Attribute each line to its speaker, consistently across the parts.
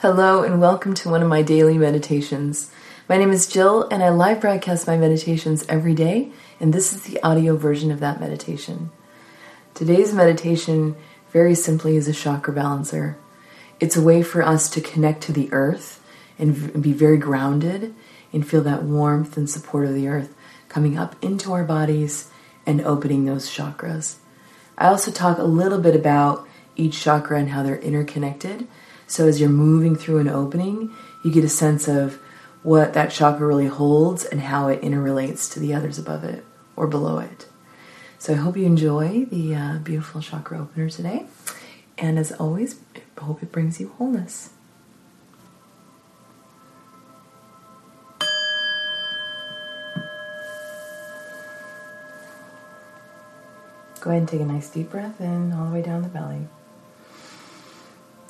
Speaker 1: Hello, and welcome to one of my daily meditations. My name is Jill, and I live broadcast my meditations every day, and this is the audio version of that meditation. Today's meditation, very simply, is a chakra balancer. It's a way for us to connect to the earth and be very grounded and feel that warmth and support of the earth coming up into our bodies and opening those chakras. I also talk a little bit about each chakra and how they're interconnected so as you're moving through an opening, you get a sense of what that chakra really holds and how it interrelates to the others above it or below it. So I hope you enjoy the uh, beautiful chakra opener today. And as always, I hope it brings you wholeness. Go ahead and take a nice deep breath in all the way down the belly.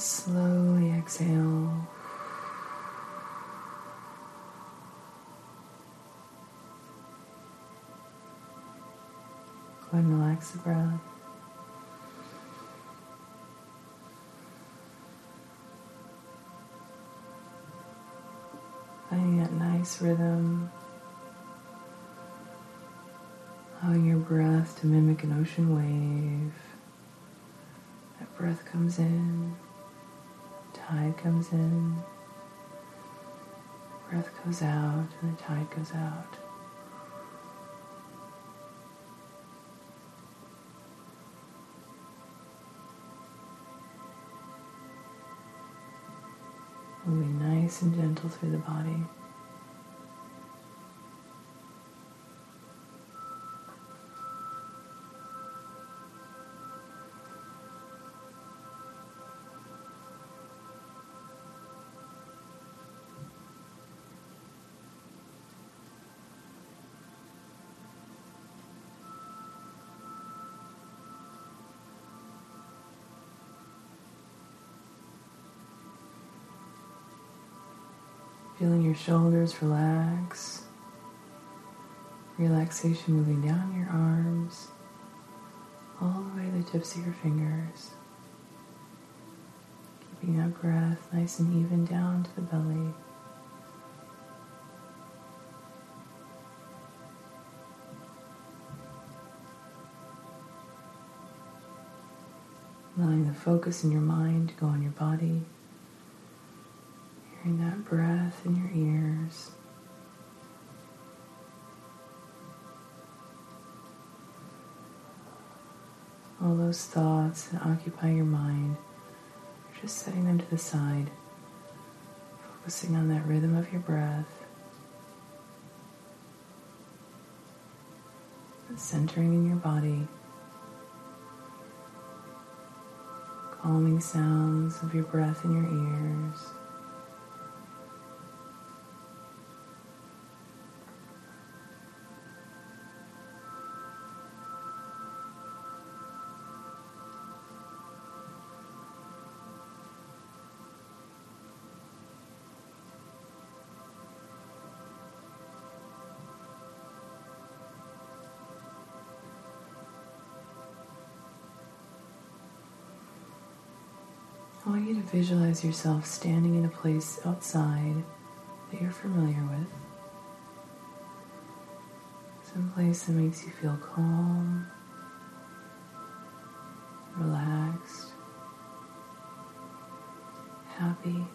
Speaker 1: slowly exhale. Go ahead and relax the breath. Finding that nice rhythm. Allowing your breath to mimic an ocean wave That breath comes in, tide comes in, breath goes out, and the tide goes out. Moving nice and gentle through the body. Feeling your shoulders relax. Relaxation moving down your arms, all the way to the tips of your fingers. Keeping that breath nice and even down to the belly. Allowing the focus in your mind to go on your body. Hearing that breath in your ears. All those thoughts that occupy your mind, you're just setting them to the side, focusing on that rhythm of your breath, centering in your body, calming sounds of your breath in your ears. Want you to visualize yourself standing in a place outside that you're familiar with. Some place that makes you feel calm, relaxed, happy,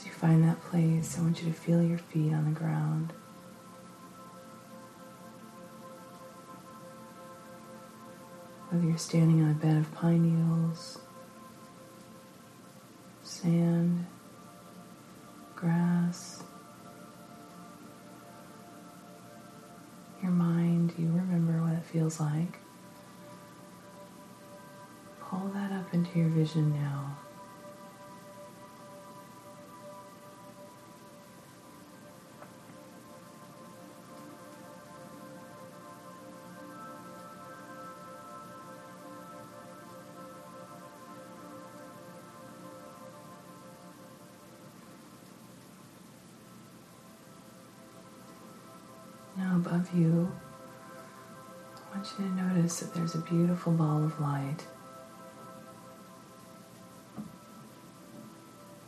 Speaker 1: As you find that place, I want you to feel your feet on the ground. Whether you're standing on a bed of pine needles, sand, grass, your mind, you remember what it feels like. Pull that up into your vision now. Now, above you, I want you to notice that there's a beautiful ball of light.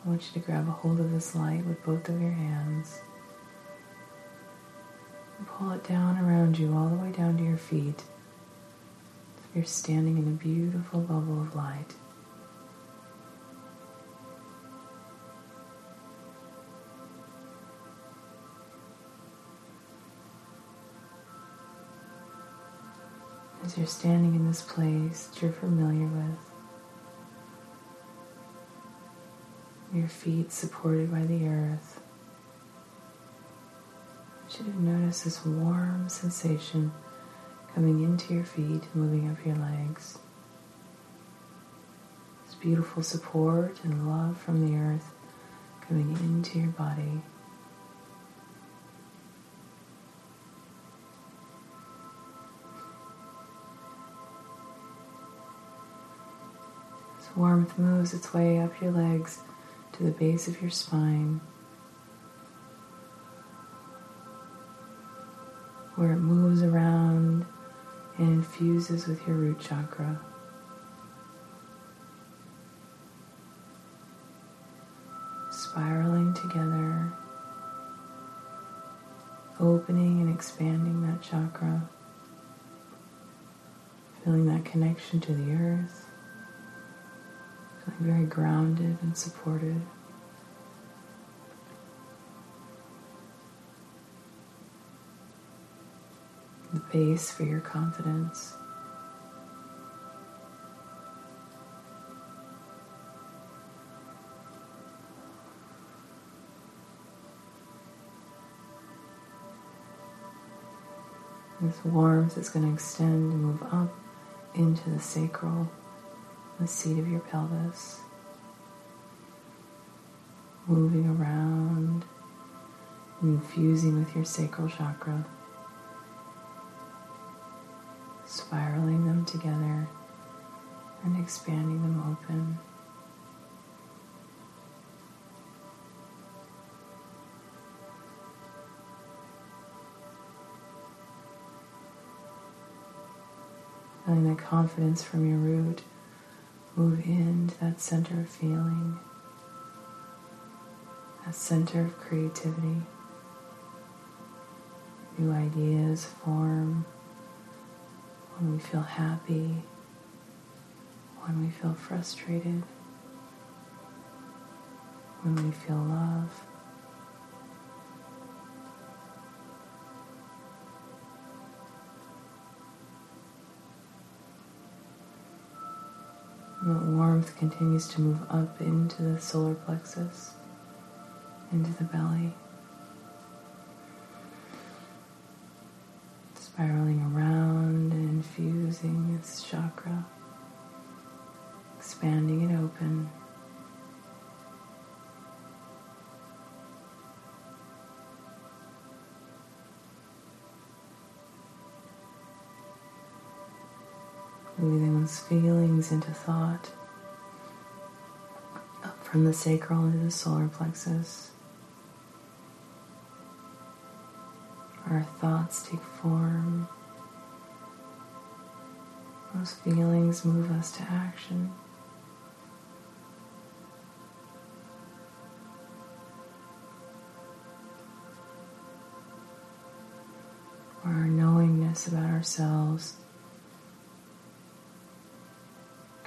Speaker 1: I want you to grab a hold of this light with both of your hands and pull it down around you, all the way down to your feet. You're standing in a beautiful bubble of light. As you're standing in this place that you're familiar with. Your feet supported by the earth. You to notice this warm sensation coming into your feet, and moving up your legs. This beautiful support and love from the earth coming into your body. Warmth moves its way up your legs to the base of your spine, where it moves around and infuses with your root chakra. Spiraling together, opening and expanding that chakra, feeling that connection to the earth feeling very grounded and supported. The base for your confidence. This warmth is going to extend and move up into the sacral the seat of your pelvis, moving around, infusing with your sacral chakra, spiraling them together and expanding them open. Feeling the confidence from your root Move into that center of feeling, that center of creativity. New ideas form when we feel happy, when we feel frustrated, when we feel love. Warmth continues to move up into the solar plexus, into the belly, spiraling around moving those feelings into thought, up from the sacral into the solar plexus. Our thoughts take form. Those feelings move us to action. Our knowingness about ourselves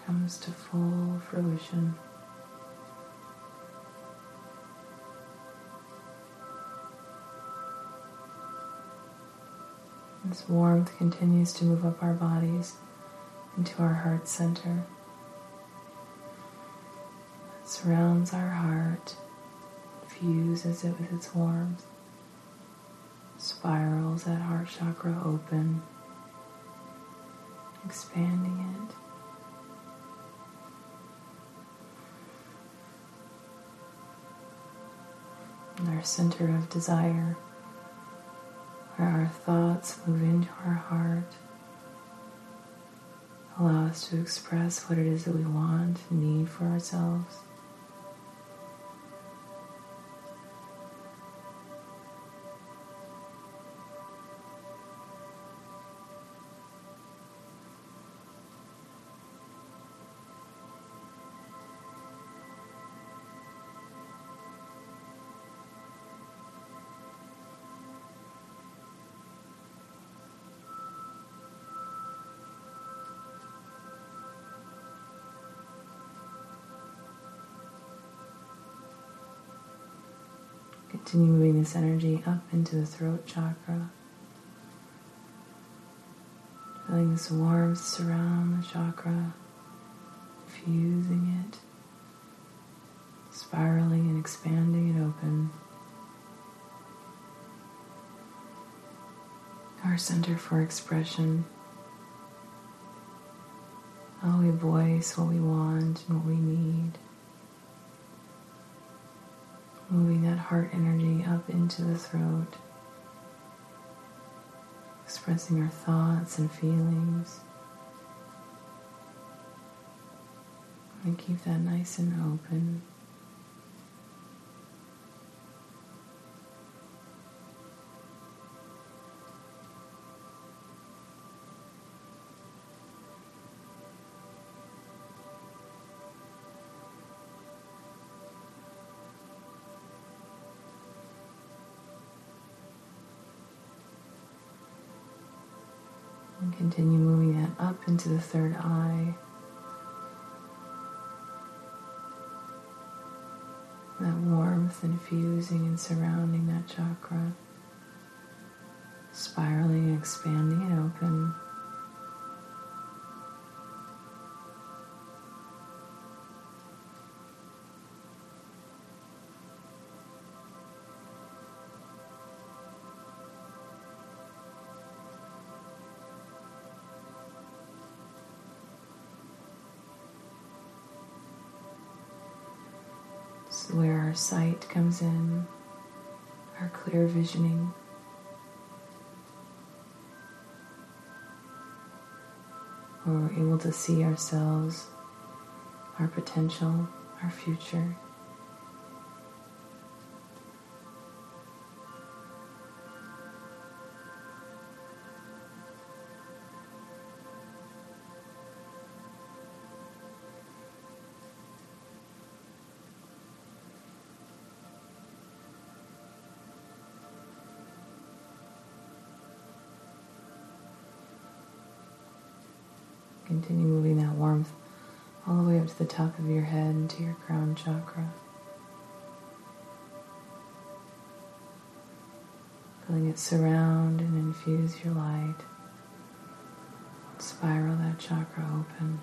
Speaker 1: comes to full fruition. This warmth continues to move up our bodies into our heart center. It surrounds our heart, fuses it with its warmth, spirals that heart chakra open, expanding it. And our center of desire where our thoughts move into our heart. Allow us to express what it is that we want and need for ourselves. Continue moving this energy up into the throat chakra. Feeling this warmth surround the chakra, fusing it, spiraling and expanding it open. Our center for expression. How we voice what we want and what we need moving that heart energy up into the throat, expressing our thoughts and feelings. And keep that nice and open. And continue moving that up into the third eye. That warmth infusing and surrounding that chakra, spiraling, expanding it open. Where our sight comes in, our clear visioning. Where we're able to see ourselves, our potential, our future. Continue moving that warmth all the way up to the top of your head into your crown chakra. Feeling it surround and infuse your light. Spiral that chakra open.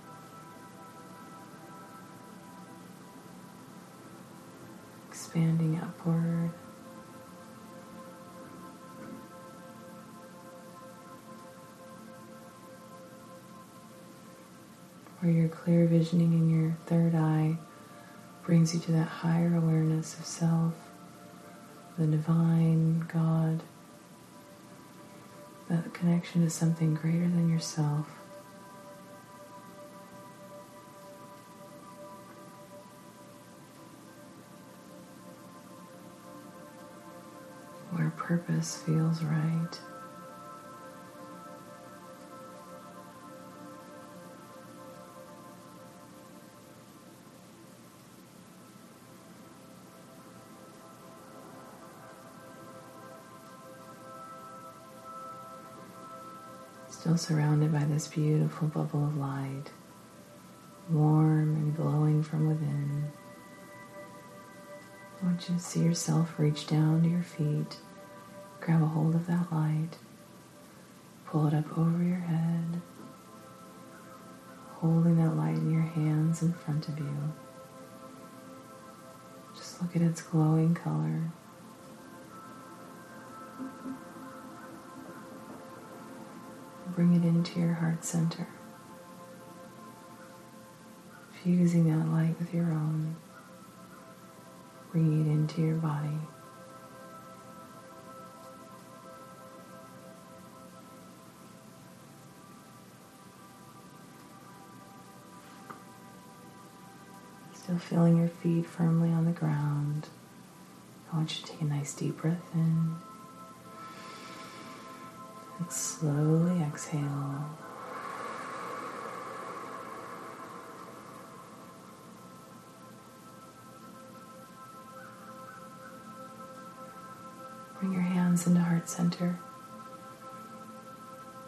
Speaker 1: Expanding upward. Where your clear visioning in your third eye brings you to that higher awareness of self, the divine, God, that connection to something greater than yourself. Where purpose feels right. Still surrounded by this beautiful bubble of light, warm and glowing from within. I want you to see yourself reach down to your feet, grab a hold of that light, pull it up over your head, holding that light in your hands in front of you. Just look at its glowing color. Bring it into your heart center, fusing that light with your own, bringing it into your body. Still feeling your feet firmly on the ground. I want you to take a nice deep breath in and slowly exhale. Bring your hands into heart center.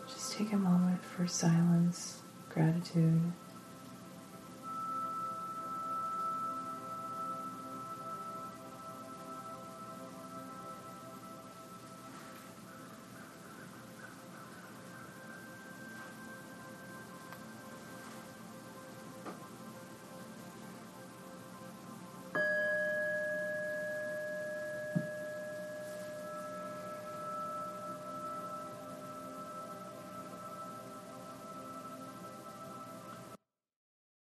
Speaker 1: Just take a moment for silence, gratitude.